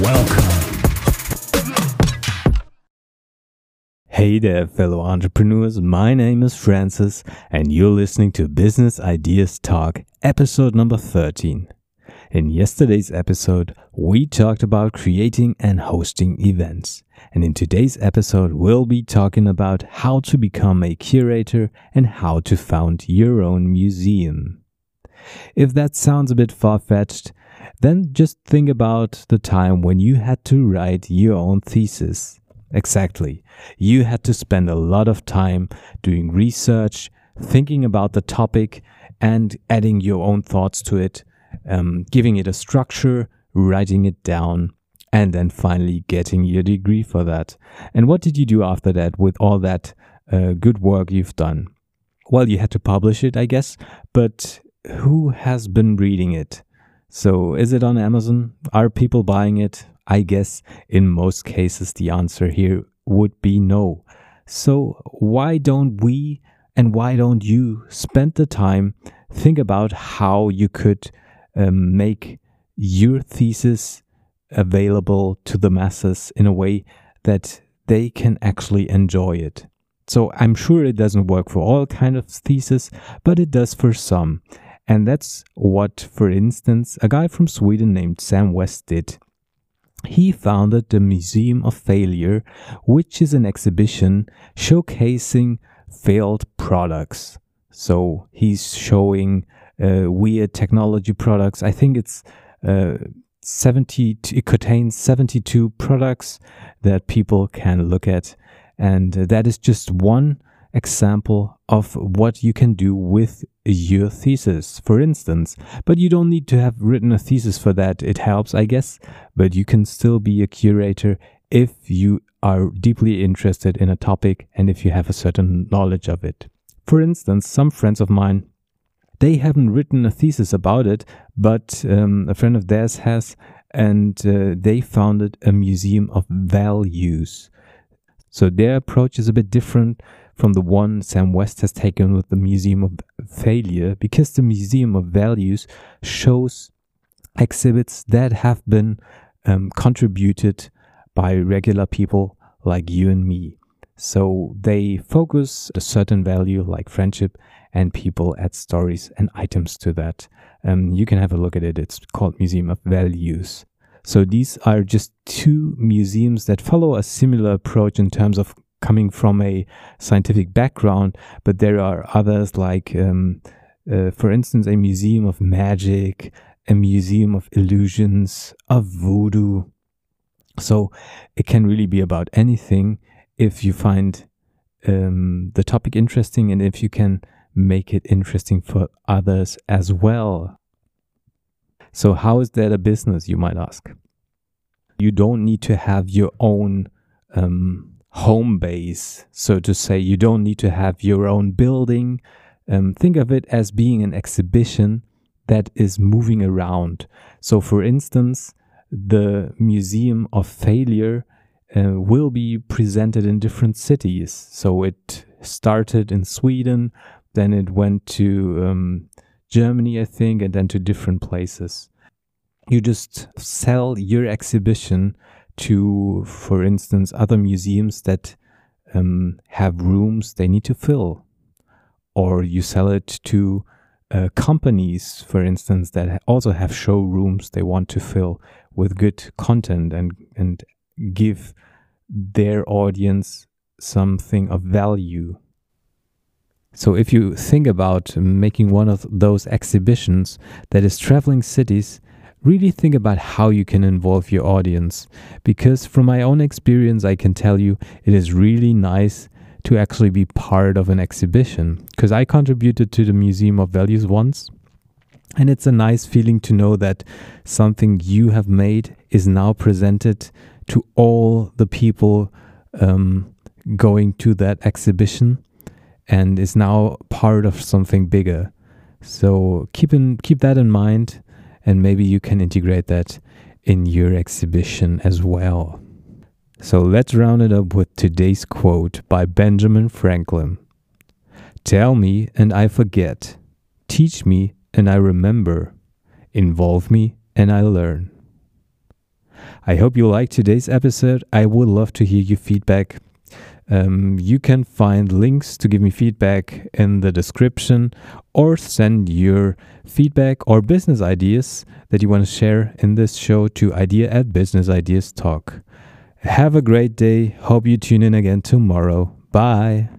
welcome. Hey there, fellow entrepreneurs. My name is Francis, and you're listening to Business Ideas Talk, episode number 13. In yesterday's episode, we talked about creating and hosting events. And in today's episode, we'll be talking about how to become a curator and how to found your own museum. If that sounds a bit far fetched, then just think about the time when you had to write your own thesis. Exactly. You had to spend a lot of time doing research, thinking about the topic, and adding your own thoughts to it, um, giving it a structure, writing it down, and then finally getting your degree for that. And what did you do after that with all that uh, good work you've done? Well, you had to publish it, I guess, but who has been reading it? So, is it on Amazon? Are people buying it? I guess in most cases the answer here would be no. So, why don't we and why don't you spend the time think about how you could um, make your thesis available to the masses in a way that they can actually enjoy it. So I'm sure it doesn't work for all kind of theses, but it does for some. And that's what, for instance, a guy from Sweden named Sam West did. He founded the Museum of Failure, which is an exhibition showcasing failed products. So he's showing uh, weird technology products. I think it's uh, 70, it contains 72 products that people can look at. And that is just one example of what you can do with your thesis, for instance. But you don't need to have written a thesis for that. It helps, I guess, but you can still be a curator if you are deeply interested in a topic and if you have a certain knowledge of it. For instance, some friends of mine, they haven't written a thesis about it, but um, a friend of theirs has, and uh, they founded a museum of values. So their approach is a bit different from the one Sam West has taken with the Museum of Failure because the Museum of Values shows exhibits that have been um, contributed by regular people like you and me. So they focus a certain value like friendship and people add stories and items to that. Um, you can have a look at it. It's called Museum of Values. So these are just two museums that follow a similar approach in terms of coming from a scientific background, but there are others like, um, uh, for instance, a museum of magic, a museum of illusions, of voodoo. So it can really be about anything if you find um, the topic interesting and if you can make it interesting for others as well. So, how is that a business, you might ask? You don't need to have your own um, home base, so to say. You don't need to have your own building. Um, think of it as being an exhibition that is moving around. So, for instance, the Museum of Failure uh, will be presented in different cities. So, it started in Sweden, then it went to um, Germany, I think, and then to different places. You just sell your exhibition to, for instance, other museums that um, have rooms they need to fill, or you sell it to uh, companies, for instance, that also have showrooms they want to fill with good content and and give their audience something of value. So if you think about making one of those exhibitions that is traveling cities, really think about how you can involve your audience. Because from my own experience, I can tell you it is really nice to actually be part of an exhibition. Because I contributed to the Museum of Values once. And it's a nice feeling to know that something you have made is now presented to all the people um, going to that exhibition and is now part of something bigger. So keep in, keep that in mind and maybe you can integrate that in your exhibition as well. So let's round it up with today's quote by Benjamin Franklin Tell me and I forget, teach me and I remember, involve me and I learn. I hope you liked today's episode. I would love to hear your feedback. Um, you can find links to give me feedback in the description or send your feedback or business ideas that you want to share in this show to idea at business ideas talk. Have a great day. Hope you tune in again tomorrow. Bye.